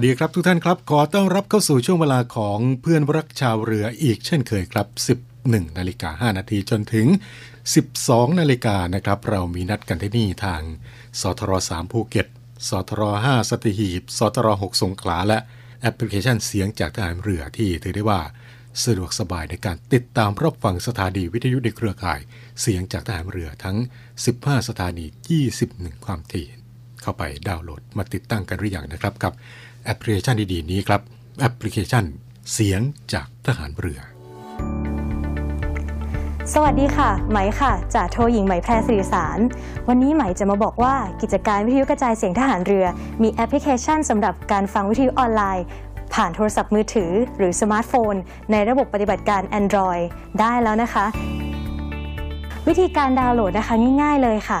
วัสดีครับทุกท่านครับ ขอต้อนรับเข้าสู่ช่วงเวลาของเพื่อนรักชาวเรืออีกเช่นเคยครับ 11นาฬิกา5นาทีจนถึง 12นาฬิกานะครับ เรามีนัดกันที่นี่ทางสทร3ภูเก็ตสทร5สตีหีบสทร6สงขลาและแอปพลิเคชันเสียงจากทหารเรือที่ถือได้ว่าสะดวกสบายในการติดตามรับฟังสถานีวิทยุในเครือข่าย เสียงจากทหารเรือทั้ง 15 สถานี 21 ความถี่ เข้าไปดาวน์โหลดมาติดตั้งกันหรือยังนะครับกับ แอปพลิเคชันดีๆนี้ครับ แอปพลิเคชันเสียงจากทหารเรือ สวัสดีค่ะ ไหมค่ะจ่าโทหญิงไหมแพรสิริสาร วันนี้ไหมจะมาบอกว่ากิจการวิทยุกระจายเสียงทหารเรือ มีแอปพลิเคชันสำหรับการฟังวิทยุออนไลน์ ผ่านโทรศัพท์มือถือ หรือสมาร์ทโฟน ในระบบปฏิบัติการ Android ได้แล้วนะคะ วิธีการดาวน์โหลดนะคะง่าย ๆเลยค่ะ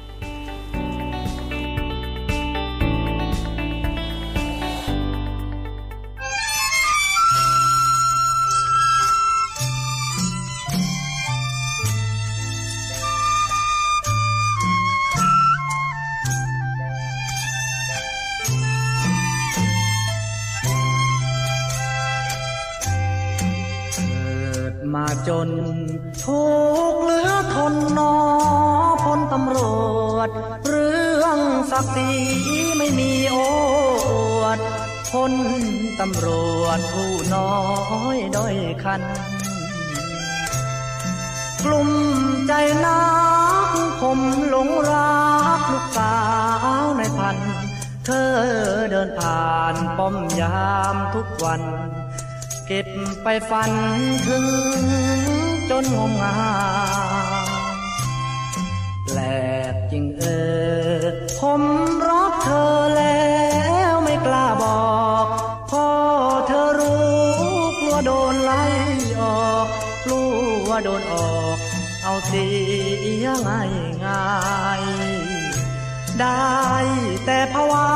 วจผู้น้อยด้อยคัน กลุ่มใจนักผมหลงรักลูกสาวในพัน เธอเดินผ่านป้อมยามทุกวัน เก็บไปฝันถึงจนงมงายแปลกจริงเออ ผมรักเธอแล้ว โดนออก เอาเสียง่ายง่ายได้แต่ภาวะ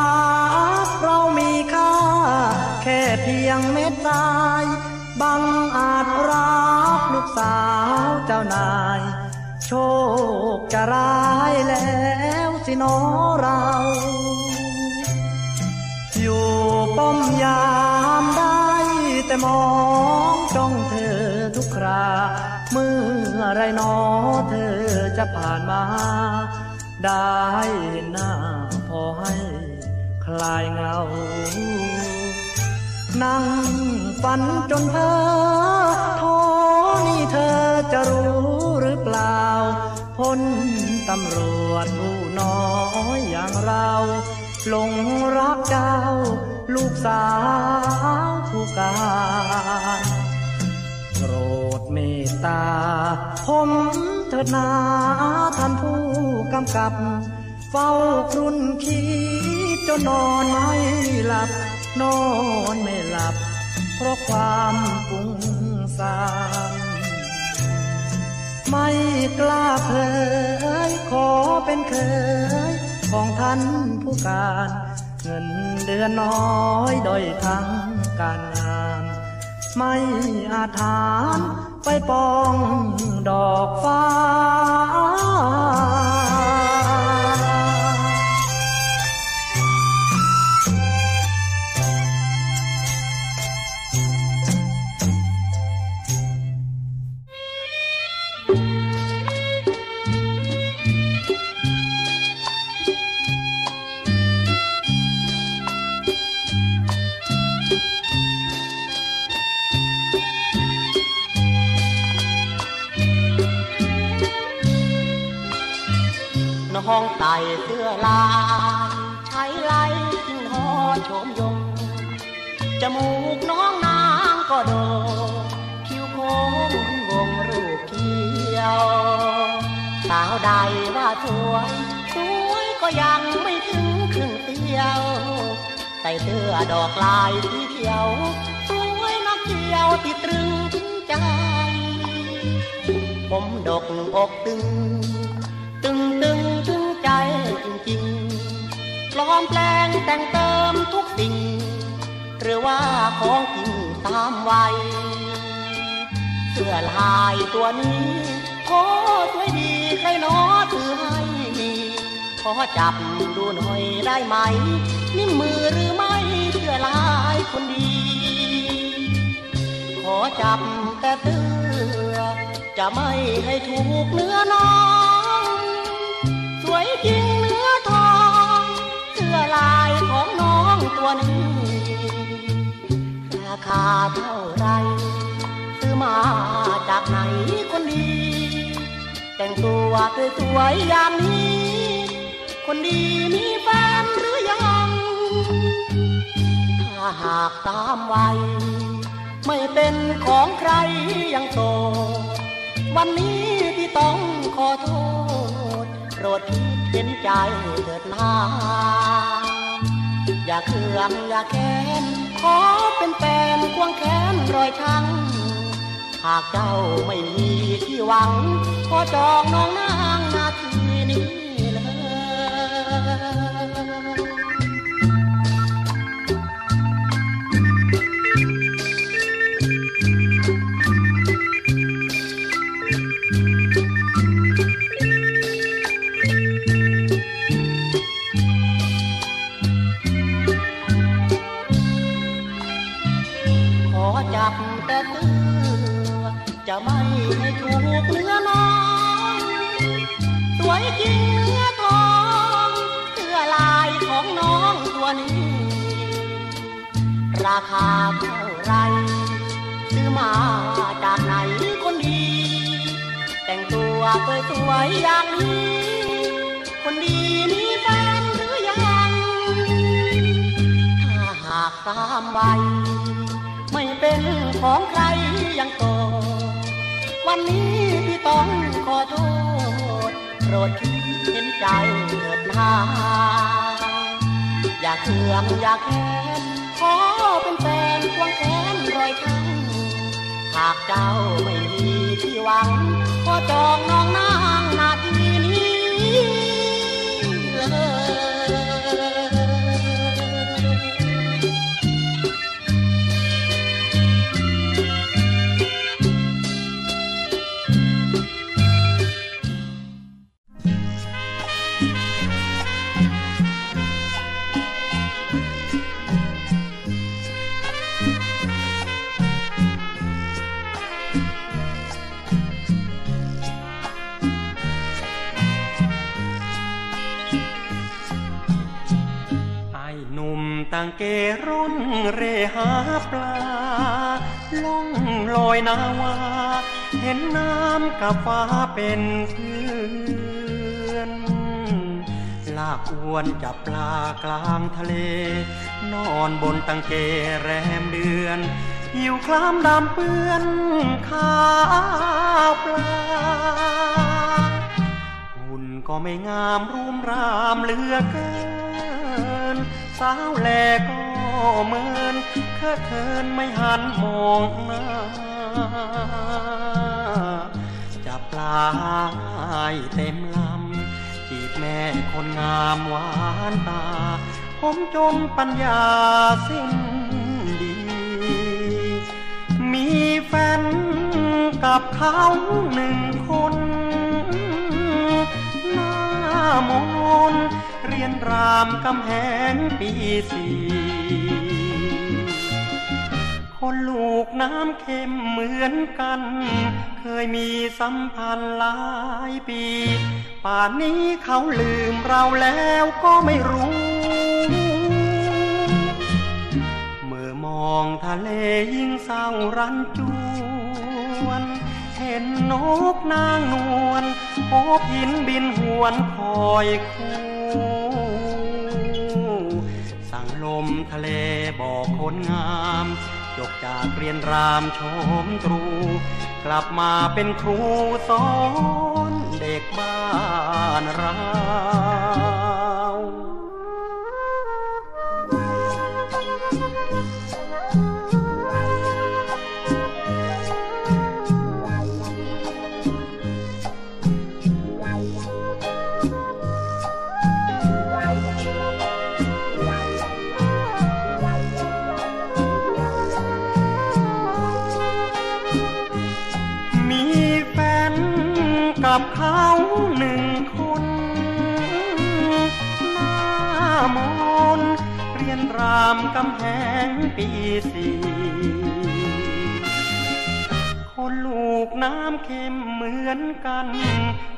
เรามีค่า แค่เพียงเม็ดทรายบังอาจรักลูกสาวเจ้านาย โชคจะร้ายแล้วสิน้อเรา อยู่ป้อมยามได้แต่มองจ้องเธอทุกครา เมื่อไรนอเธอจะผ่านมา ได้เห็นหน้าพอให้คลายเงา นั่งฝันจนเพ้อโทนี่เธอจะรู้หรือเปล่าพ้นตำรวจผู้น้อยอย่างเราหลงรักเจ้า ลูกสาวผู้การ ตา ผมเถิดนาท่านผู้กำกับ เฝ้าครุ่นคิดจนนอนไม่หลับ นอนไม่หลับ เพราะความฟุ้งซ่านไม่กล้าเผยขอเป็นเคย ของท่านผู้การ เงินเดือนน้อยโดยทั้งการงาน ไม่อาจฐาน ไปปองดอกฟ้า น้องไต่เสื้อลาย ใช้ไล่ทิ้งหอโฉมยง จมูกน้องนางก็โดคิ้วโค้งวงรูปเขียว สาวใดว่าสวย สวยก็ยังไม่ถึงครึ่งเตียว ใส่เสื้อดอกลายสีเขียว สวยนักเที่ยวติดตรึงถึงใจ ผมดกอกตึง ปลอมแปลงแต่งเติมทุกสิ่ง หรือว่าของจริงตามวัยเสื้อลายตัวนี้โคสวยดีใครหนอถือให้ขอจับดูหน่อยได้ไหมนี่มมือหรือไม่เสื้อลายคนดี ขอจับแต่เตือจะไม่ให้ถูกเนื้อน้อง สวยจริง ลายของน้องตัวนี้ ราคาเท่าไรซื้อมาจากไหนคนดี แต่งตัวสวยๆอย่างนี้ คนดีมีแฟนหรือยัง ถ้าหากตามวัยไม่เป็นของใครยังโตวันนี้ที่ต้องขอโทษ รดคิดเห็นใจเถิดนาอย่าเคืองอย่าแค้นขอเป็นแฟนควงแขนรอยชังหากเจ้าไม่มีที่หวังขอจองน้องนางนาทีนี้ สวยจริงเนื้อทองเสื้อลายของน้องตัวนี้ ราคาเท่าไรซื้อมาจากไหนคนดี แต่งตัวสวยอย่างนี้ คนดีมีแฟนหรือยัง ถ้าหากตามใบไม่เป็นของใครยังโตวันนี้พี่ต้องขอโทษโปรดคิด เห็นใจเถิดนาอย่าเคืองอย่าแค้นขอเป็นแฟนควงแขนรอยครั้งหากเจ้าไม่มีที่หวังขอจองน้องนางนาทีนี้เลย ต่างเกร่นเรหาปลา ล่องลอยนาวา เห็นน้ำกับฟ้าเป็นเพื่อน ลากอวนจับปลากลางทะเล นอนบนตังเกแรมเดือน หิวคล้ามดำเปื้อนข้าวปลาหุ่นก็ไม่งามรูมรามเหลือเกิน สาวแลก็เหมือนเคอะเคินไม่หันมองหน้าจับปลาให้เต็มลำ จีบแม่คนงามหวานตา ผมจมปัญญาสิ้นดี มีแฟนกับเขาหนึ่งคน หน้ามน เรียนรามกำแหงปีสี่คนลูกน้ำเค็มเหมือนกัน เคยมีสัมพันธ์หลายปี ป่านนี้เขาลืมเราแล้วก็ไม่รู้ เมื่อมองทะเลยิ่งเศร้ารันจวน เห็นนกนางนวลโอบหินบินหวนคอยคู่สั่งลมทะเลบอกคนงามจบจากเรียนรามชมตรู กลับมาเป็นครูสอนเด็กบ้านราามกำแหงปีสี่คนลูกน้ำเค็มเหมือนกัน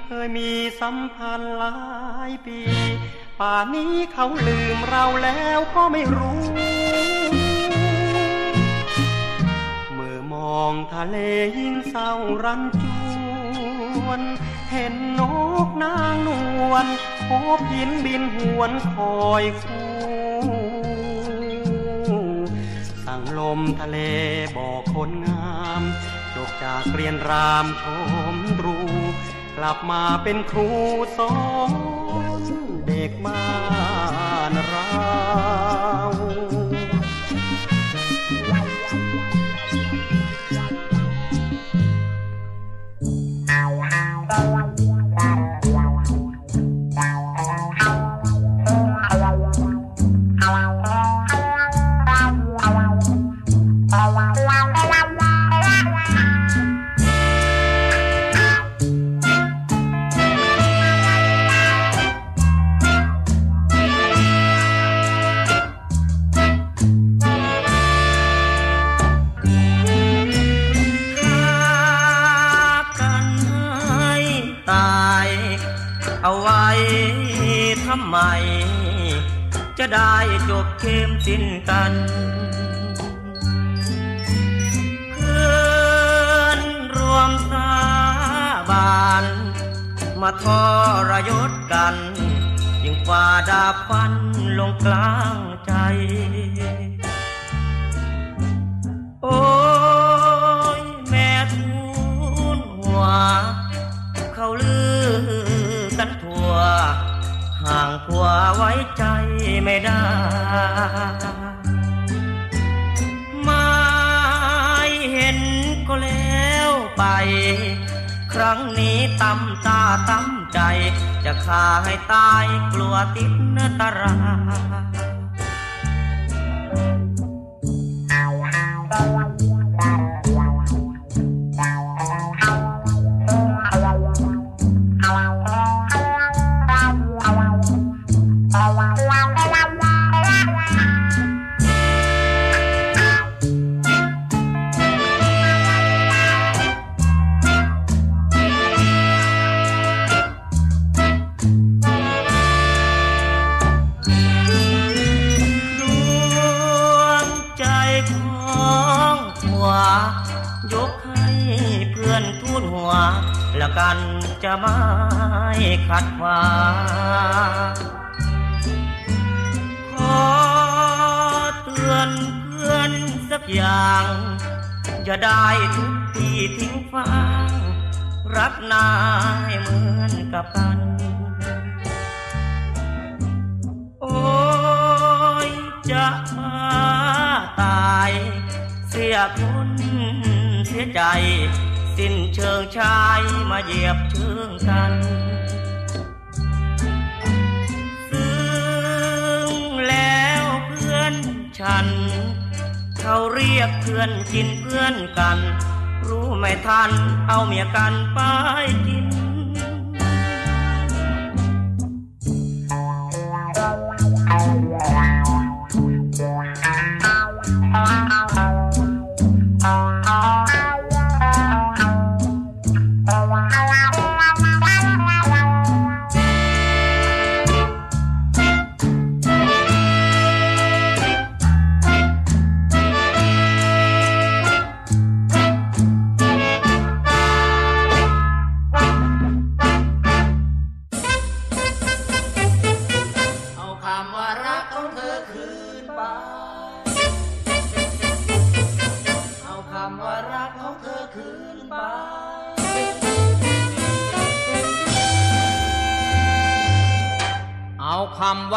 เคยมีสัมพันธ์หลายปี ป่านนี้เขาลืมเราแล้วก็ไม่รู้เมื่อมองทะเลยิ่งเศร้ารันจวนเห็นนกนางนวลโอบหินบินหวนคอยคู่ ลมทะเลบอกคนงามจบจากเรียนรามชมตรู กลับมาเป็นครูสอนเด็กบ้าน ม จะได้จบเกมสิ้นกันคืนรวมสาบาน มาทรยศกัน ยิ่งฝ่าดาบฟันลงกลางใจ โอ้ยแม่ทูลหัว ไว้ใจไม่ได้ ไม่เห็นก็แล้วไป ครั้งนี้ตำตาตำใจ จะฆ่าให้ตายกลัวติดนตราย เตือนเพื่อนสักอย่างอย่าได้ทุกทีทิ้งฟ้ารักนายเหมือนกับกัน โอ้ยจะมาตาย เสียคนเสียใจ สิ้นเชิงชายมาเหยียบเชิงกัน ฉัน เขาเรียกเพื่อนกินเพื่อนกัน รู้ไม่ทันเอาเมียกันไปกินเอ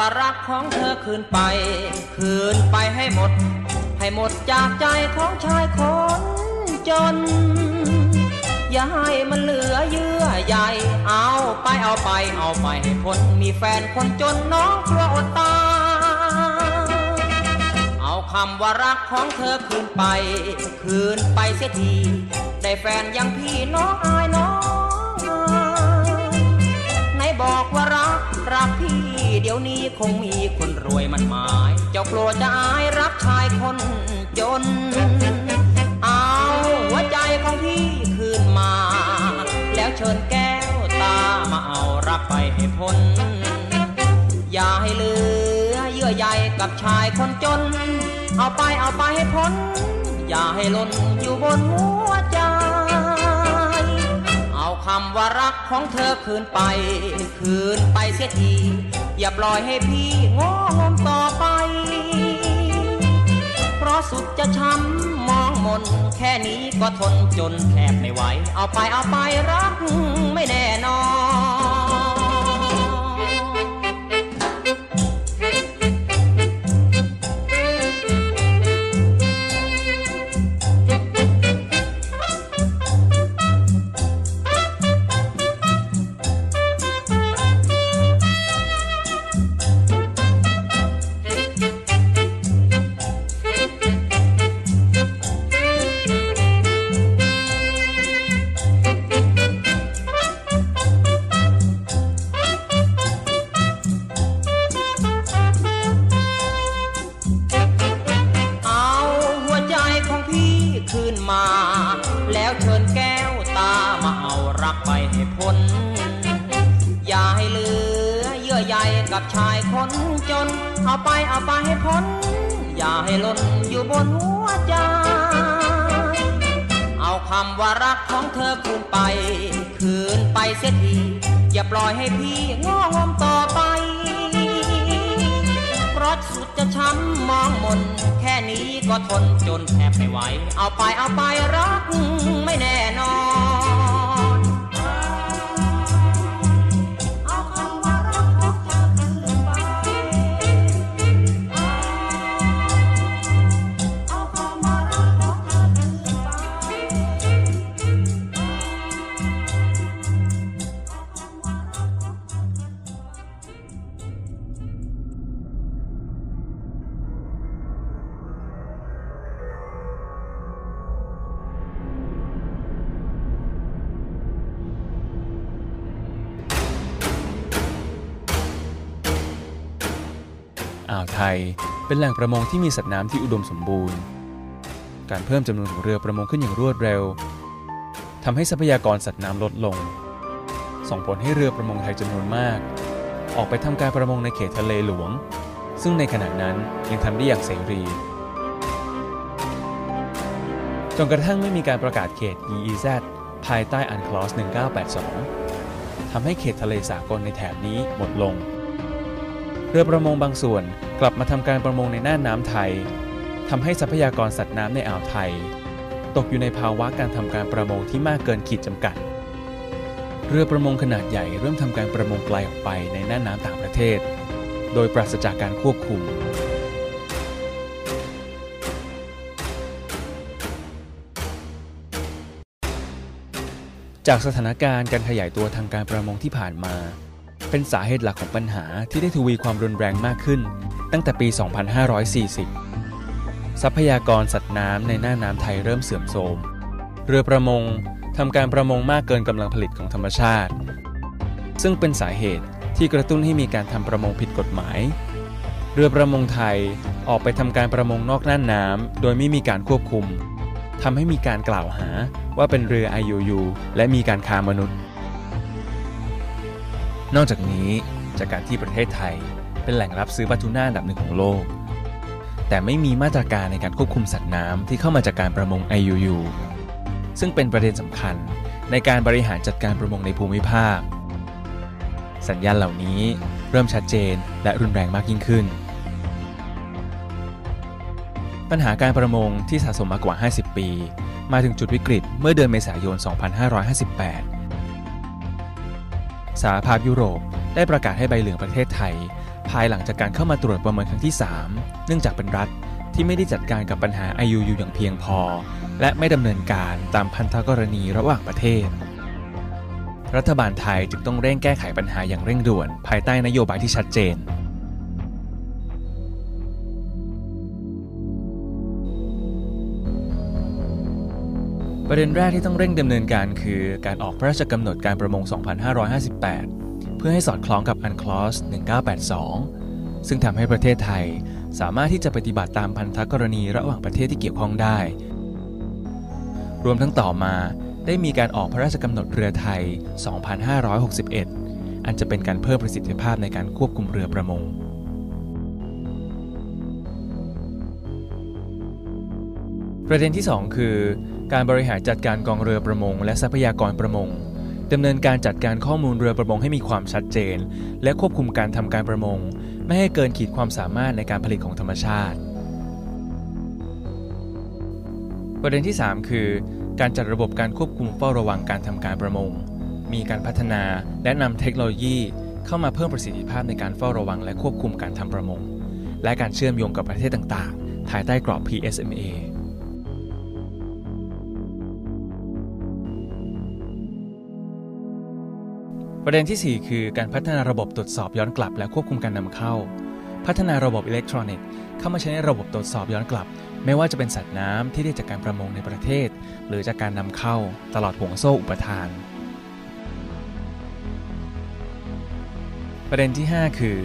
ว่ารักของเธอคืนไป คืนไปให้หมด ให้หมดจากใจของชายคนจน อย่าให้มันเหลือเยื่อใยเอาไปเอาไปเอาไปให้พ้นมีแฟนคนจนน้องกลัวอดตายเอาคำว่ารักของเธอคืนไป คืนไปเสียที ได้แฟนอยังพี่น้องอา นี้คงมีคนรวยมันหมาย เจ้ากลัวจะอายรักชายคนจน เอาหัวใจของพี่คืนมา แล้วเชิญแก้วตามาเอารักไปให้พ้น อย่าให้เหลือเยื่อใยกับชายคนจน เอาไปเอาไปให้พ้น อย่าให้หล่นอยู่บนหัวใจเอาคำว่ารักของเธอคืนไป คืนไปเสียที อย่าปล่อยให้พี่โงงมต่อไป เพราะสุดจะช้ำมองมน แค่นี้ก็ทนจนแทบไม่ไหว เอาไปเอาไปรักไม่แน่นอน ควาคำว่ารักของเธอคืนไป คืนไปเสียทีอย่าปล่อยให้พี่ง้องมต่อไป เพราะสุดจะช้ำมองมน แค่นี้ก็ทนจนแทบไม่ไหว เอาไปเอาไปรักไม่แน่นอน ทย เป็นแหล่งประมงที่มีสัตว์น้ำที่อุดมสมบูรณ์ การเพิ่มจำนวนของเรือประมงขึ้นอย่างรวดเร็วทำให้ทรัพยากรสัตว์น้ำลดลง ส่งผลให้เรือประมงไทยจำนวนมาก ออกไปทำการประมงในเขตทะเลหลวง ซึ่งในขณะนั้นยังทำได้อย่างเสรีจนกระทั่งไม่มีการประกาศเขต EEZ ภายใต้อันคลอส 1982 ทำให้เขตทะเลสากลในแถบนี้หมดลง เรือประมงบางส่วนกลับมาทำการประมงในน่านน้ำไทยทำให้ทรัพยากรสัตว์น้ำในอ่าวไทย ตกอยู่ในภาวะการทำการประมงที่มากเกินขีดจำกัด เรือประมงขนาดใหญ่เริ่มทำการประมงไกลออกไปในน่านน้ำต่างประเทศ โดยปราศจากการควบคุม จากสถานการณ์การขยายตัวทางการประมงที่ผ่านมา เป็นสาเหตุหลักของปัญหาที่ได้ทวีความรุนแรงมากขึ้น ตั้งแต่ปี 2540 ทรัพยากรสัตว์น้ำในหน้าน้ำไทยเริ่มเสื่อมโทรม เรือประมงทำการประมงมากเกินกำลังผลิตของธรรมชาติ ซึ่งเป็นสาเหตุที่กระตุ้นให้มีการทำประมงผิดกฎหมาย เรือประมงไทยออกไปทำการประมงนอกน่านน้ำโดยไม่มีการควบคุมทำให้มีการกล่าวหาว่าเป็นเรือ IUU และมีการค้ามนุษย์ นอกจากนี้จากการที่ประเทศไทยเป็นแหล่งรับซื้อปลาทูน่าอันดับหนึ่งของโลก แต่ไม่มีมาตรการในการควบคุมสัตว์น้ำที่เข้ามาจากการประมง IUU ซึ่งเป็นประเด็นสำคัญในการบริหารจัดการประมงในภูมิภาค สัญญาณเหล่านี้เริ่มชัดเจนและรุนแรงมากยิ่งขึ้น ปัญหาการประมงที่สะสมมากว่า 50 ปี มาถึงจุดวิกฤตเมื่อเดือนเมษายน 2558 สหภาพยุโรปได้ประกาศให้ใบเหลืองประเทศไทย ภายหลังจากการเข้ามาตรวจประเมินครั้งที่ 3 เนื่องจากเป็นรัฐที่ไม่ได้จัดการกับปัญหา IUU อย่างเพียงพอ และไม่ดำเนินการตามพันธกรณีระหว่างประเทศ รัฐบาลไทยจึงต้องเร่งแก้ไขปัญหาอย่างเร่งด่วน ภายใต้นโยบายที่ชัดเจน ประเด็นแรกที่ต้องเร่งดำเนินการคือการออกพระราชกำหนดการประมง 2558 เพื่อให้สอดคล้องกับอันคลอส1982 ซึ่งทำให้ประเทศไทยสามารถที่จะปฏิบัติตามพันธกรณีระหว่างประเทศที่เกี่ยวข้องได้ รวมทั้งต่อมาได้มีการออกพระราชกำหนดเรือไทย 2561 อันจะเป็นการเพิ่มประสิทธิภาพในการควบคุมเรือประมง ประเด็นที่ 2 คือ การบริหารจัดการกองเรือประมง และทรัพยากรประมงดำเนินการจัดการข้อมูลเรือประมงให้มีความชัดเจน และควบคุมการทำการประมง ไม่ให้เกินขีดความสามารถในการผลิตของธรรมชาติ ประเด็นที่ 3 คือ การจัดระบบการควบคุมเฝ้าระวังการทำการประมง มีการพัฒนาและนำเทคโนโลยี เข้ามาเพิ่มประสิทธิภาพในการเฝ้าระวัง และควบคุมการทำประมง และการเชื่อมโยงกับประเทศต่างๆภายใต้กรอบ PSMA ประเด็นที่ 4 คือการพัฒนาระบบตรวจสอบย้อนกลับ และควบคุมการนำเข้า พัฒนาระบบอิเล็กทรอนิกส์เข้ามาใช้ในระบบตรวจสอบย้อนกลับ ไม่ว่าจะเป็นสัตว์น้ำที่ได้จากการประมงในประเทศ หรือจากการนำเข้าตลอดห่วงโซ่อุปทาน ประเด็นที่ 5 คือ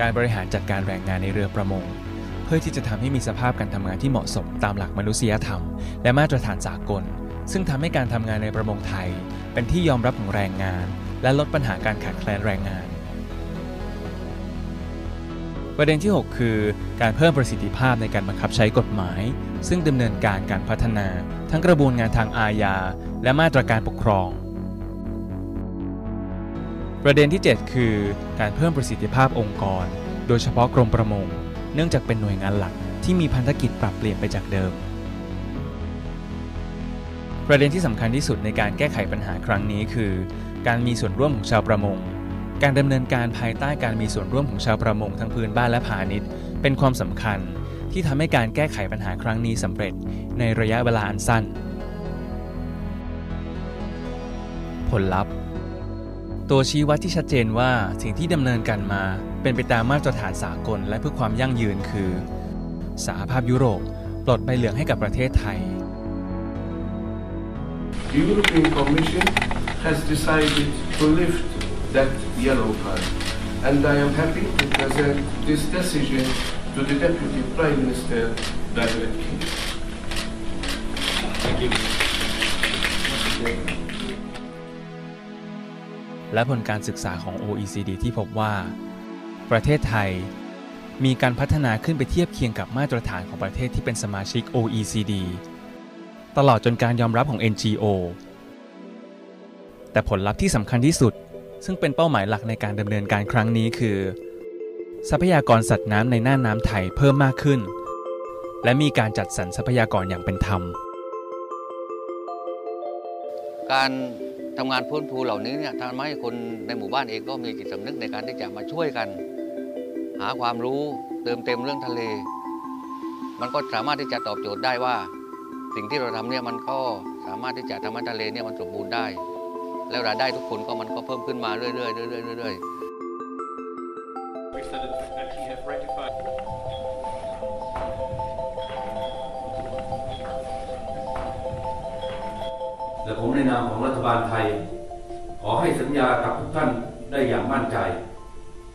การบริหารจัดการแรงงานในเรือประมง เพื่อที่จะทำให้มีสภาพการทำงานที่เหมาะสมตามหลักมนุษยธรรม และมาตรฐานสากล ซึ่งทำให้การทำงานในประมงไทย เป็นที่ยอมรับของแรงงาน และลดปัญหาการขาดแคลนแรงงาน ประเด็นที่ 6 คือ การเพิ่มประสิทธิภาพในการบังคับใช้กฎหมาย ซึ่งดำเนินการการพัฒนา ทั้งกระบวนการทางอาญาและมาตรการปกครอง ประเด็นที่ 7 คือ การเพิ่มประสิทธิภาพองค์กร โดยเฉพาะกรมประมง เนื่องจากเป็นหน่วยงานหลักที่มีพันธกิจปรับเปลี่ยนไปจากเดิมประเด็นที่สำคัญที่สุดในการแก้ไขปัญหาครั้งนี้คือ การมีส่วนร่วมของชาวประมง การดำเนินการภายใต้การมีส่วนร่วมของชาวประมงทั้งพื้นบ้านและพาณิชย์ เป็นความสำคัญที่ทำให้การแก้ไขปัญหาครั้งนี้สำเร็จในระยะเวลาอันสั้น ผลลัพธ์ ตัวชี้วัดที่ชัดเจนว่าสิ่งที่ดำเนินการมาเป็นไปตามมาตรฐานสากลและเพื่อความยั่งยืนคือ สหภาพยุโรปปลดใบเหลืองให้กับประเทศไทย European Commission has decided to lift that yellow card, and I am happy to present this decision to the Deputy Prime Minister directly. Thank you. และผลการศึกษาของ OECD ที่พบว่า ประเทศไทย มีการพัฒนาขึ้นไปเทียบเคียงกับมาตรฐานของประเทศที่เป็นสมาชิก OECD ตลอดจนการยอมรับของ NGO แต่ผลลัพธ์ที่สำคัญที่สุด ซึ่งเป็นเป้าหมายหลักในการดำเนินการครั้งนี้คือ ทรัพยากรสัตว์น้ำในน่านน้ำไทยเพิ่มมากขึ้น และมีการจัดสรรทรัพยากรอย่างเป็นธรรม การทำงานพื้นภูเหล่านี้เนี่ยทำให้คนในหมู่บ้านเองก็มีจิตสำนึกในการที่จะมาช่วยกัน หาความรู้เติมเต็มเรื่องทะเล มันก็สามารถที่จะตอบโจทย์ได้ว่า สิ่งที่เราทำเนี่ยมันก็สามารถที่จะทำให้ทะเลเนี่ยมันสมบูรณ์ได้ แล้วรายได้ทุกคนก็มันก็เพิ่มขึ้นมาเรื่อยๆเรื่อยๆเรื่อยๆและผมในนามของรัฐบาลไทย ขอให้สัญญากับทุกท่านได้อย่างมั่นใจ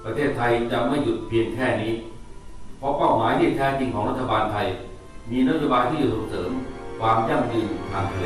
ประเทศไทยจะไม่หยุดเพียงแค่นี้ เพราะเป้าหมายที่แท้จริงของรัฐบาลไทย มีนโยบายที่จะส่งเสริมความยั่งยืนทางทะเล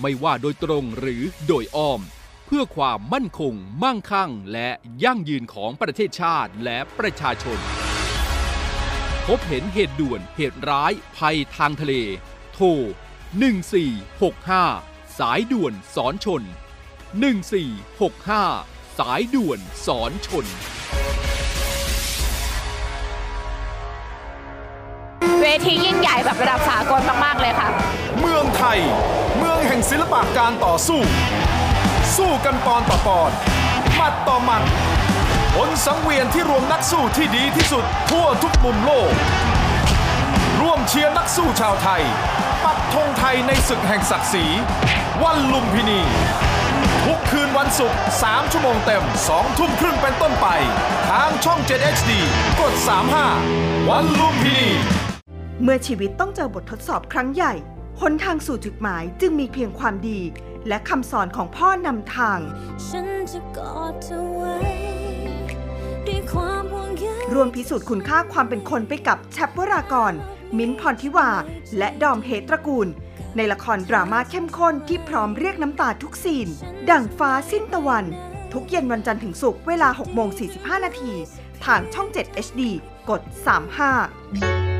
ไม่ว่าโดยตรงหรือโดยอ้อม เพื่อความมั่นคง มั่งคั่ง และยั่งยืนของประเทศชาติและประชาชน พบเห็นเหตุด่วนเหตุร้ายภัยทางทะเล โทร 1465 สายด่วนสอนชน 1465 สายด่วนสอนชนเวทียิ่งใหญ่แบบระดับสากลมาก ๆ เลยค่ะ เมืองไทยเมือง แห่งศิลปะการต่อสู้ สู้กันปอนต่อปอนหมัดต่อหมัดบนสังเวียนที่รวมนักสู้ที่ดีที่สุดทั่วทุกมุมโลก ร่วมเชียร์นักสู้ชาวไทย ปักธงไทยในศึกแห่งศักดิ์ศรี วันลุมพินี ทุกคืนวันศุกร์ 3 ชั่วโมงเต็ม 2 ทุ่มครึ่งเป็นต้นไป ทางช่อง 7 HD กด 35 วันลุมพินี เมื่อชีวิตต้องเจอบททดสอบครั้งใหญ่ หนทางสู่จุดหมายจึงมีเพียงความดี และคำสอนของพ่อนำทางร่วมพิสูจน์คุณค่าความเป็นคนไปกับแชปวรากร มิ้นท์พรทิวา และดอมเหตระกูล ในละครดราม่าเข้มข้นที่พร้อมเรียกน้ำตาทุกซีน ดั่งฟ้าสิ้นตะวัน ทุกเย็นวันจันทร์ถึงศุกร์เวลา6โมง45 นาที ทางช่อง 7 HD กด 35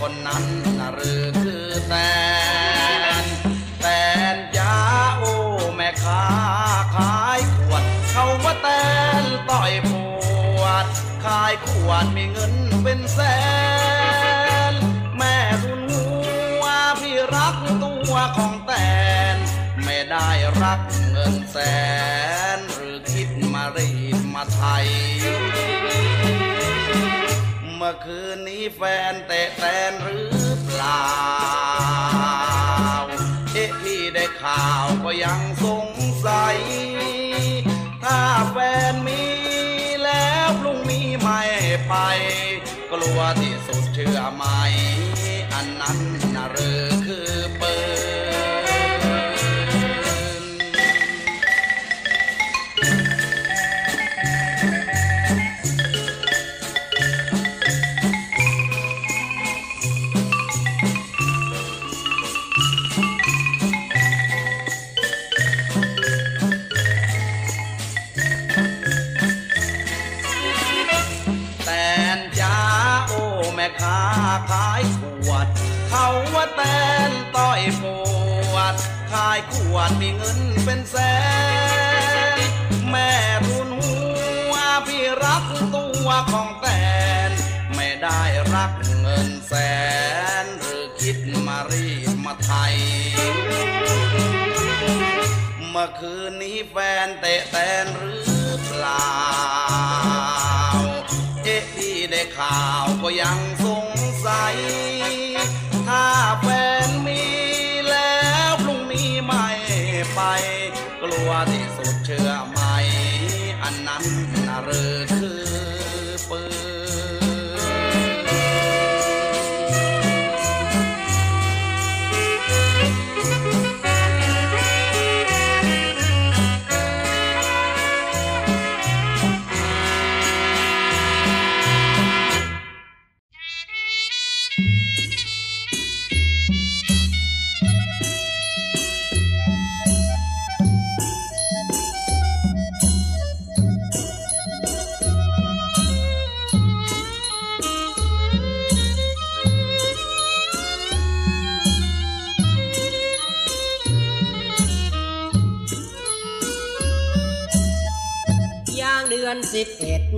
คนนั้นนะหรือคือแตนแตนยาโอแม่ค้าขายขวด เขาว่าแตนต่อยปวด ขายขวดมีเงินเป็นแสน แม่ทุนหัวพี่รักตัวของแตน ไม่ได้รักเงินแสน หรือคิดมารีดมาไทยื่อคืนนี้แฟนแต่แฟนหรือเปล่า เอ๊ะพี่ได้ข่าวก็ยังสงสัย ถ้าแฟนมีแล้วพรุ่งนี้ไม่ไป กลัวที่สุดเชื่อไหม อันนั้นน่ะเรือายขวดมีเงินเป็นแสน แม่ทุนหัวพี่รักตัวของแตน ไม่ได้รักเงินแสน หรือคิดมารีบมาไทย เมื่อคืนนี้แฟนเตะแตนหรือเปล่า เอ๊ะพี่ได้ข่าวก็ยังสงสัย กลั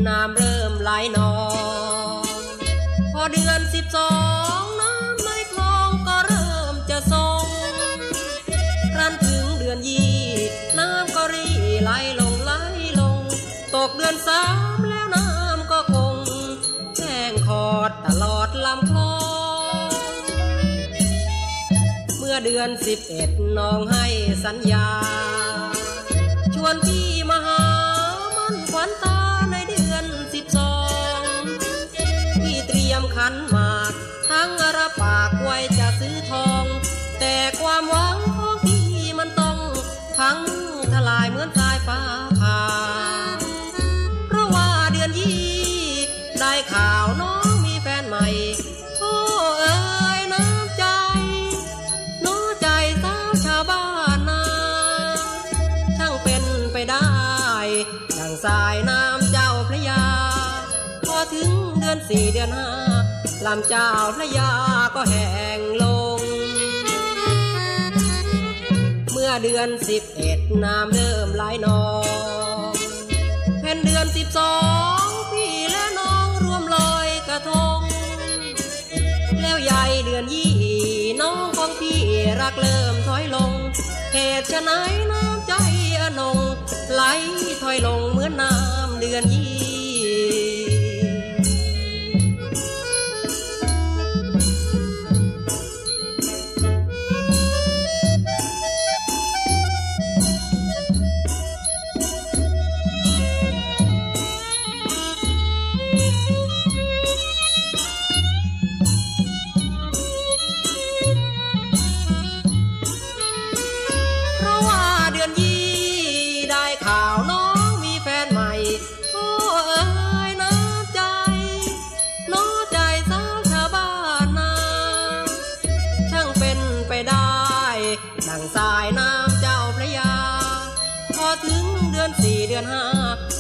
น้ำเริ่มไหลนอง พอเดือนสิบสองน้ำในคลองก็เริ่มจะทรงครั้นถึงเดือนยี่น้ำก็รีไหลลงไหลลง ตกเดือนสามแล้วน้ำก็คงแห้งขอดตลอดลำคลอง เมื่อเดือนสิบเอ็ดน้องให้สัญญา ชวนพี่มาหา ความหวังของพี่มันต้องพังทลายเหมือนสายฟ้าผ่าเพราะว่าเดือนยี่ได้ข่าวน้องมีแฟนใหม่โอ้เอ้ยน้ำใจ น้อใจสาวชาวบ้านนา ช่างเป็นไปได้ดังสายน้ำเจ้าพระยา พอถึงเดือนสี่เดือนห้าลำเจ้าพระยาก็แห้งล อเดือนสิบเอ็ดน้ำเริ่มไหลนองแผ่นเดือนสิบสองพี่และน้องรวมลอยกระทง แล้วใหญ่เดือนยี่น้องของพี่รักเริ่มถอยลงเหตุฉะไหนน้ำใจอนงไหลถอยลงเหมือนน้ำเดือนยี่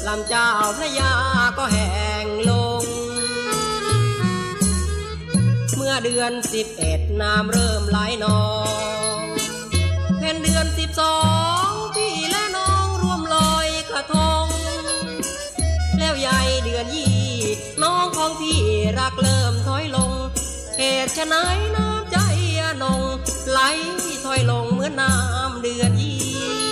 ลำเจ้าพระยาก็แห้งลง เมื่อเดือนสิบเอ็ดน้ำเริ่มไหลนองเพ็นเดือนสิบสองพี่และน้องร่วมลอยกระทง แล้วใหญ่เดือนยี่น้องของพี่รักเริ่มถอยลง เหตุฉะไหนน้ำใจอนงไหลถอยลงเหมือนน้ำเดือนยี่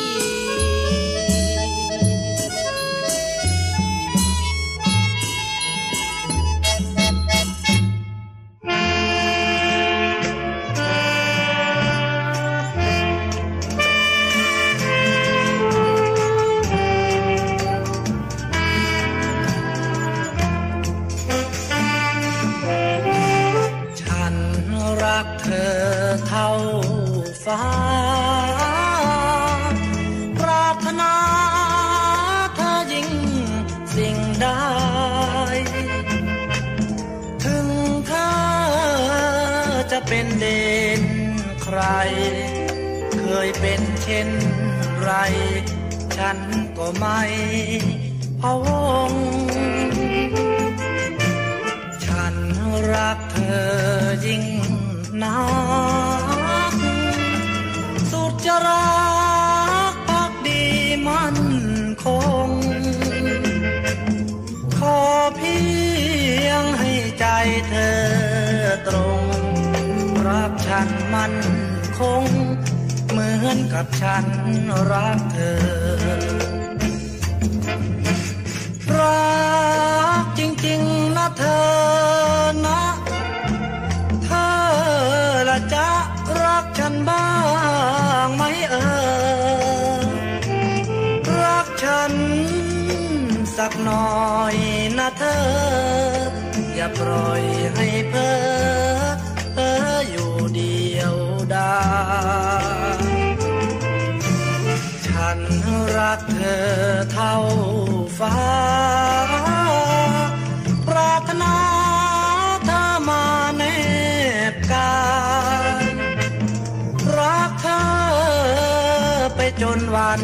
จนวัน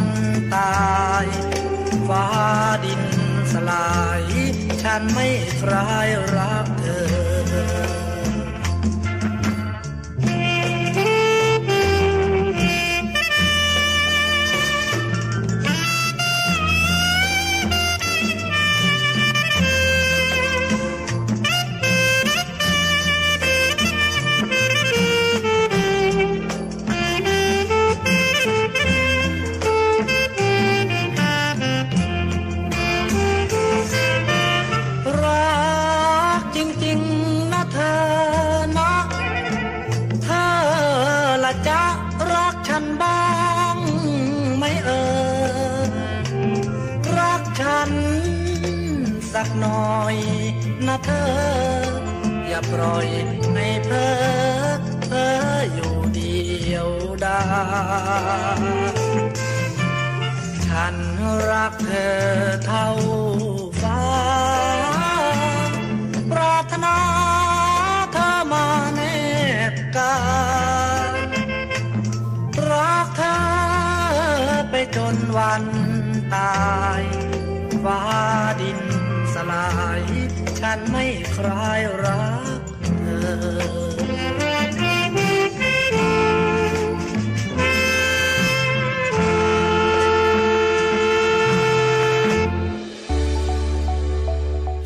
ตายฟ้าดินสลาย ฉันไม่คลายรักเธอ อย่าปล่อยให้เพ้อเพ้ออยู่เดียวดายฉันรักเธอเท่าฟ้า ปรารถนาเธอมาแนบกายรักเธอไปจนวันตายฟ้าดินสลาย ฉันไม่คลายรัก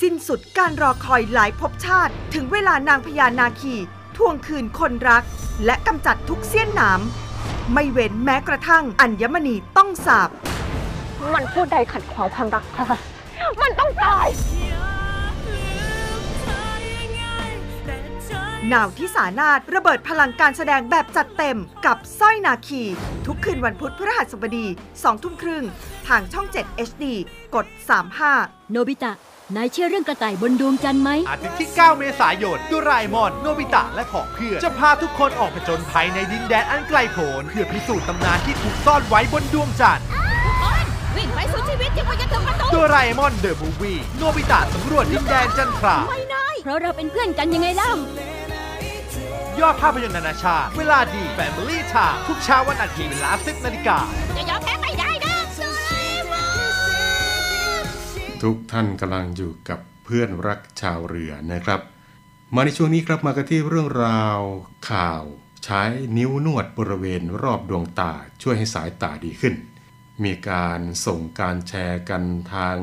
สิ้นสุดการรอคอยหลายภพชาติ ถึงเวลานางพญานาคีทวงคืนคนรัก และกำจัดทุกเสี้ยนหนามไม่เว้นแม้กระทั่งอัญมณีต้องสาบ มันพูดใดขัดขวางความรักเธอมันต้องตาย นาวที่สานาถระเบิดพลังการแสดงแบบจัดเต็มกับสร้อยนาคี ทุกคืนวันพุธพฤหัสบดี2ทุ่มครึ่ง ทางช่อง 7 HD กด 35 โนบิตะ นายเชื่อเรื่องกระต่ายบนดวงจันทร์ไหม อาทิตย์ที่ 9 เมษายนโดราเอมอน โนบิตะ และผองเพื่อน จะพาทุกคนออกผจญภัยในดินแดนอันไกลโพ้นเพื่อพิสูจน์ตำนานที่ถูกซ่อนไว้บนดวงจันทร์วิ่งไปสุดชีวิตยังไม่จะถึงประตูโดราเอมอน The Movie โนบิตะสำรวจดินแดนจันทราไม่ได้เพราะเราเป็นเพื่อนกันยังไงเล่ายอดภาพยนตร์นานาชาติ เวลาดี Family Time ทุกเช้าวันอาทิตย์เวลา10นาฬิกาจะยอมแพ้ไม่ได้นะ ทุกท่านกำลังอยู่กับเพื่อนรักชาวเรือนะครับ มาในช่วงนี้ครับมากันที่เรื่องราวข่าว ใช้นิ้วนวดบริเวณรอบดวงตาช่วยให้สายตาดีขึ้น มีการส่งการแชร์กันทาง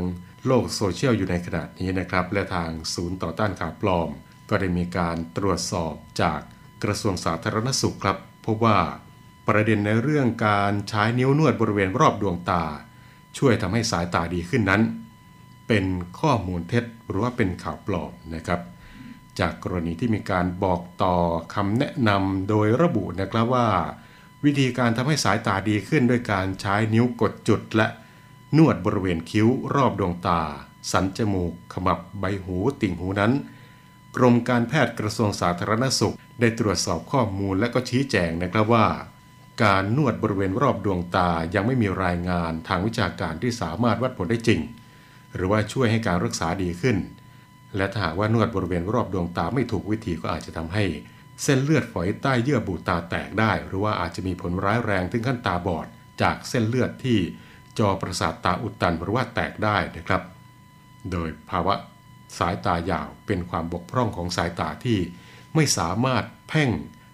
โลกโซเชียลอยู่ในขณะนี้นะครับ และทางศูนย์ต่อต้านข่าวปลอม ก็ได้มีการตรวจสอบจากกระทรวงสาธารณสุขครับ พบว่าประเด็นในเรื่องการใช้นิ้วนวดบริเวณรอบดวงตา ช่วยทำให้สายตาดีขึ้นนั้น เป็นข้อมูลเท็จหรือว่าเป็นข่าวปลอมนะครับ จากกรณีที่มีการบอกต่อคำแนะนำโดยระบุนะครับว่า วิธีการทำให้สายตาดีขึ้นด้วยการใช้นิ้วกดจุดและนวดบริเวณคิ้วรอบดวงตา สันจมูก ขมับใบหูติ่งหูนั้น กรมการแพทย์กระทรวงสาธารณสุข ได้ตรวจสอบข้อมูลและก็ชี้แจงนะครับว่า การนวดบริเวณรอบดวงตายังไม่มีรายงานทางวิชาการที่สามารถวัดผลได้จริง หรือว่าช่วยให้การรักษาดีขึ้น และถ้าหากว่านวดบริเวณรอบดวงตาไม่ถูกวิธีก็อาจจะทำให้ เส้นเลือดฝอยใต้เยื่อบุตาแตกได้ หรือว่าอาจจะมีผลร้ายแรงถึงขั้นตาบอด จากเส้นเลือดที่จอประสาทตาอุดตันหรือว่าแตกได้นะครับ โดยภาวะสายตายาวเป็นความบกพร่องของสายตาที่ไม่สามารถเพ่ง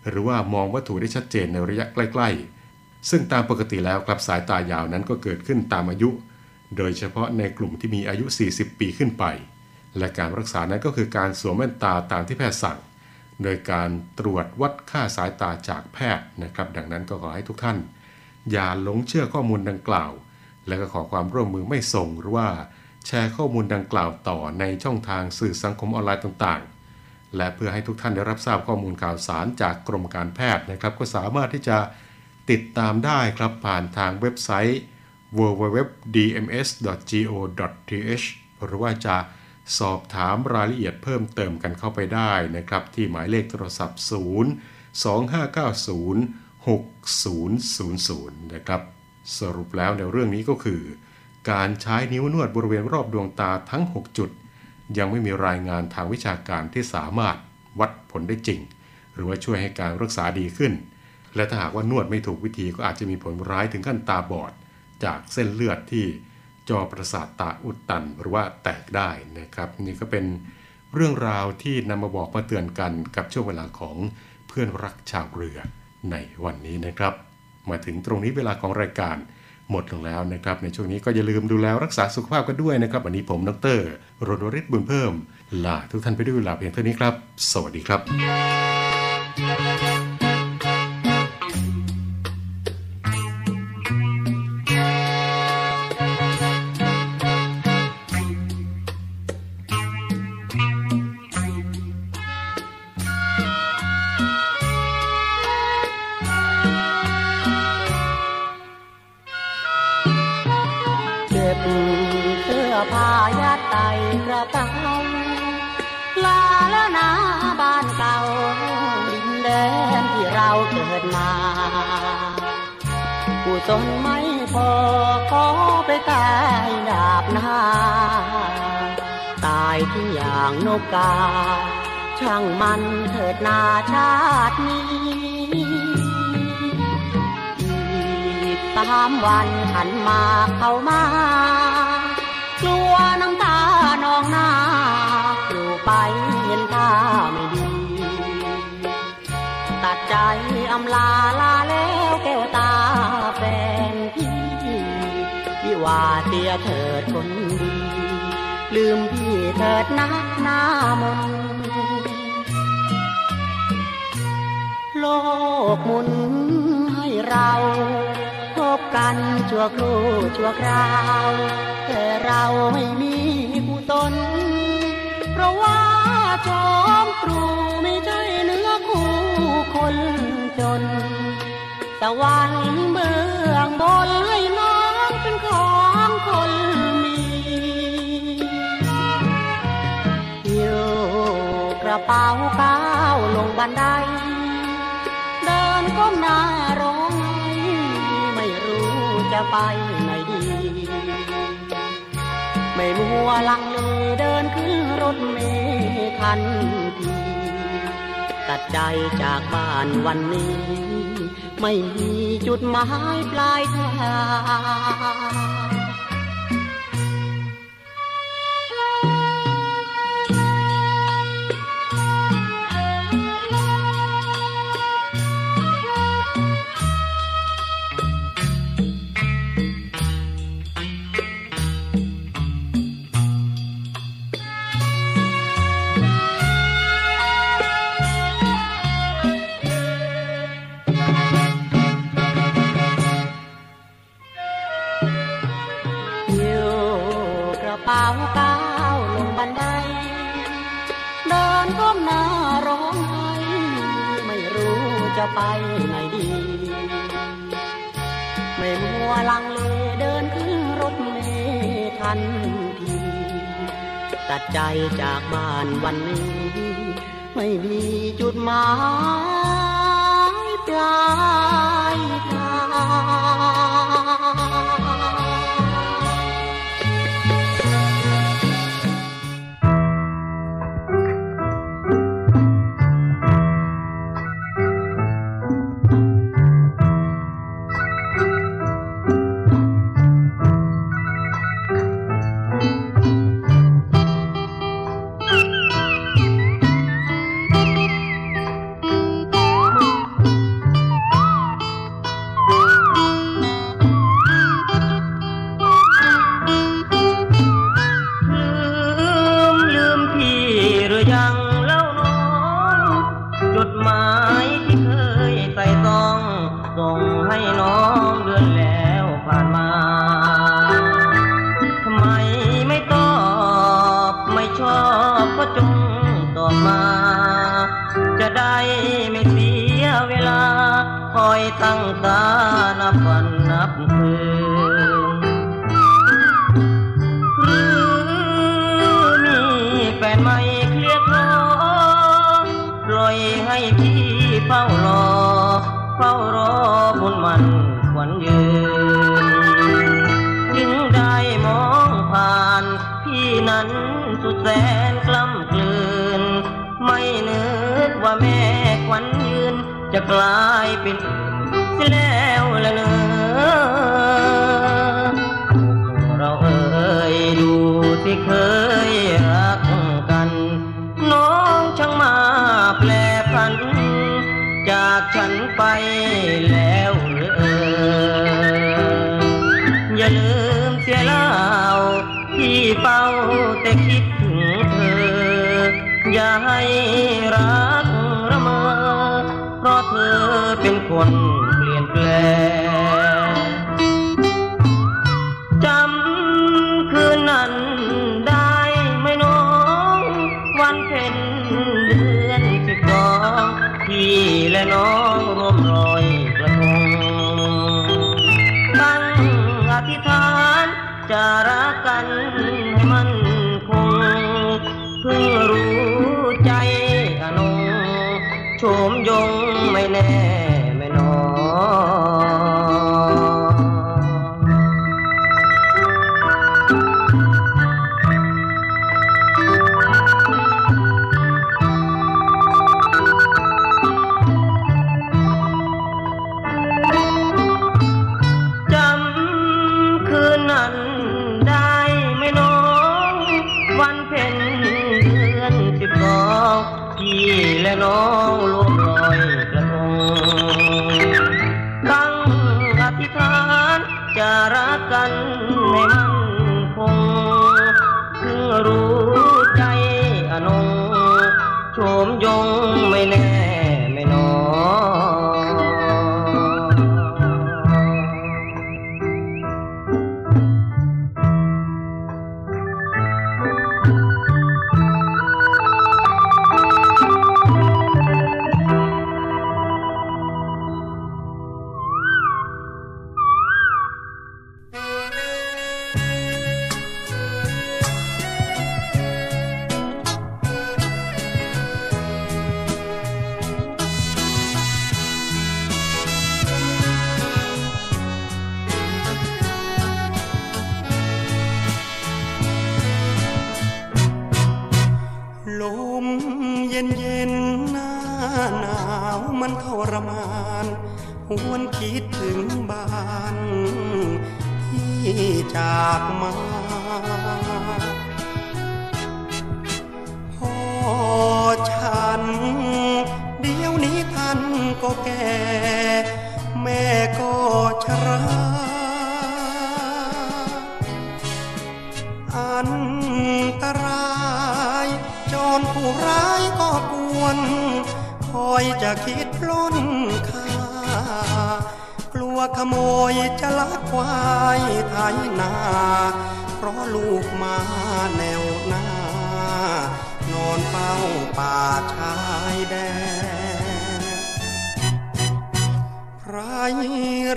หรือว่ามองวัตถุได้ชัดเจนในระยะใกล้ ๆ ซึ่งตามปกติแล้วครับสายตายาวนั้นก็เกิดขึ้นตามอายุ โดยเฉพาะในกลุ่มที่มีอายุ 40 ปีขึ้นไป และการรักษานั้นก็คือการสวมแว่นตาตามที่แพทย์สั่ง โดยการตรวจวัดค่าสายตาจากแพทย์นะครับ ดังนั้นก็ขอให้ทุกท่าน อย่าหลงเชื่อข้อมูลดังกล่าว และก็ขอความร่วมมือไม่ส่งหรือว่า แชร์ข้อมูลดังกล่าวต่อในช่องทางสื่อสังคมออนไลน์ต่างๆ และเพื่อให้ทุกท่านได้รับทราบข้อมูลข่าวสารจากกรมการแพทย์นะครับ ก็สามารถที่จะติดตามได้ครับผ่านทางเว็บไซต์ www.dms.go.th หรือว่าจะสอบถามรายละเอียดเพิ่มเติมกันเข้าไปได้นะครับ ที่หมายเลขโทรศัพท์ 0 2590 6000 นะครับ สรุปแล้วในเรื่องนี้ก็คือ การใช้นิ้วนวดบริเวณรอบดวงตาทั้ง 6 จุด ยังไม่มีรายงานทางวิชาการที่สามารถวัดผลได้จริง หรือว่าช่วยให้การรักษาดีขึ้น และถ้าหากว่านวดไม่ถูกวิธีก็อาจจะมีผลร้ายถึงขั้นตาบอด จากเส้นเลือดที่จอประสาทตาอุดตันหรือว่าแตกได้นะครับนี่ก็เป็นเรื่องราวที่นำมาบอกมาเตือนกันกับช่วงเวลาของเพื่อนรักชาวเรือในวันนี้นะครับ มาถึงตรงนี้เวลาของรายการหมดลงแล้วนะครับ ในช่วงนี้ก็อย่าลืมดูแลรักษาสุขภาพกันด้วยนะครับ วันนี้ผมดรรณริศบุญเพิ่ม ลาทุกท่านไปด้วยเวลาเพียงเท่านี้ครับ สวัสดีครับ มาเข้ามา กลัวน้ำตานองหน้าอยู่ไปเห็นท่าไม่ดี ตัดใจอำลาลาแล้วแก้วตาแฟนพี่วิวาเสียเถิดคนดี ลืมพี่เถิดนักหน้ามนต์โลกมุน กันชั่วครู่ชั่วคราว แต่เราไม่มีผู้ตน เพราะว่าจอมครูไม่ใช่เนื้อคู่คนจนตะวันเบื้องบนให้น้องเป็นของคนมีอยู่กระเป๋าก้าวลงบันได เดินก้มหน้ารง จะไปไหนดี ไม่มัวลังเลเดินขึ้นรถเมล์ทันที ตัดใจจากบ้านวันนี้ ไม่มีจุดหมายปลายทาง ไปไหนดี ไม่มัวลังเลเดินขึ้นรถเมล์ทันที ตัดใจจากบ้านวันนี้ ไม่มีจุดหมายปลาย เป็นคนเปลี่ยนแปลง วนคิดถึงบ้านที่จากมาพ่อฉัน เดี๋ยวนี้ท่านก็แก่ แม่ก็ชราอันตรายจนผู้ร้ายก็กวน คอยจะคิดปล้น วขโมยจะลักควายไทยนา เพราะลูกมาแนวหน้า นอนเป้าป่าชายแดนใคร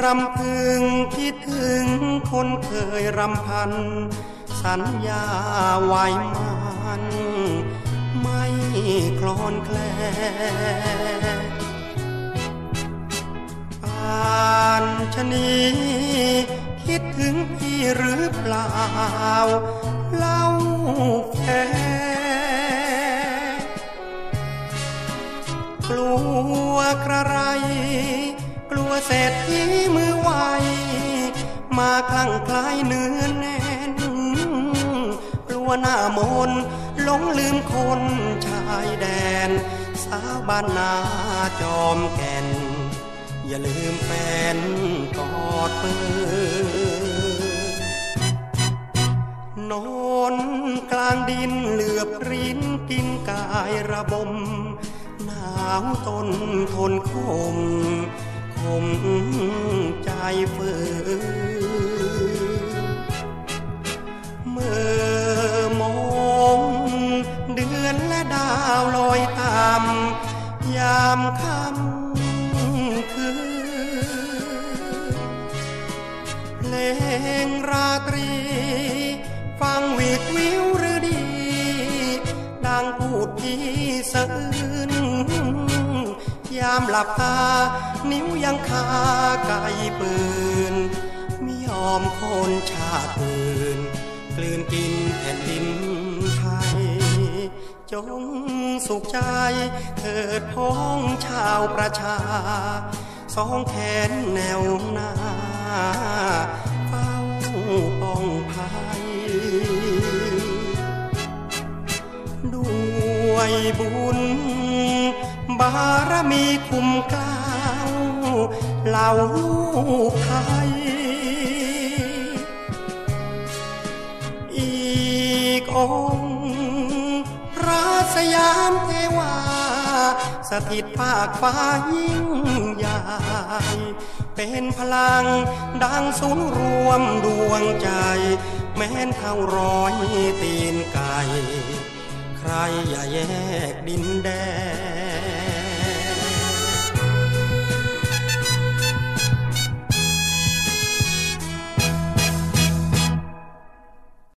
รำพึงคิดถึงคนเคยรำพัน สัญญาไว้มัน ไม่คลอนแคลนานชะนีคิดถึงพี่หรือเปล่า เล่าแฟกลัวกระไร กลัวเศรษฐีมือไวมาคลั่งคล้ายเนื้อแน่น กลัวหน้ามนหลงลืมคนชายแดน สาวบ้านนาจอมแก่น อย่าลืมแฟนกอดมือนอนกลางดินเหลือบรินกินกายระบม หนาวตนทนคมคมใจฝืนเมื่อมองเดือนและดาวลอยตาม ยามค่ำ งราตรี ฟังวีดวิวหรือดี ดังพูดพี่สะอื้นยามหลับตา นิ้วยังคาไกปืนไม่ยอมคนชาติอื่น กลืนกินแผ่นดินไทย จงสุขใจเถิดพ้องชาวประชา สองแขนแนวหน้า ป้องภัยด้วยบุญ บารมีคุ้มกล้าวเหล่าลูกไทยอีกองค์พระสยามเทวา สถิตภาคฟ้ายิ่งใหญ่เป็นพลังดังศูนย์รวมดวงใจ แม้นเท่าร้อยตีนไก่ ใครอย่าแยกดินแดน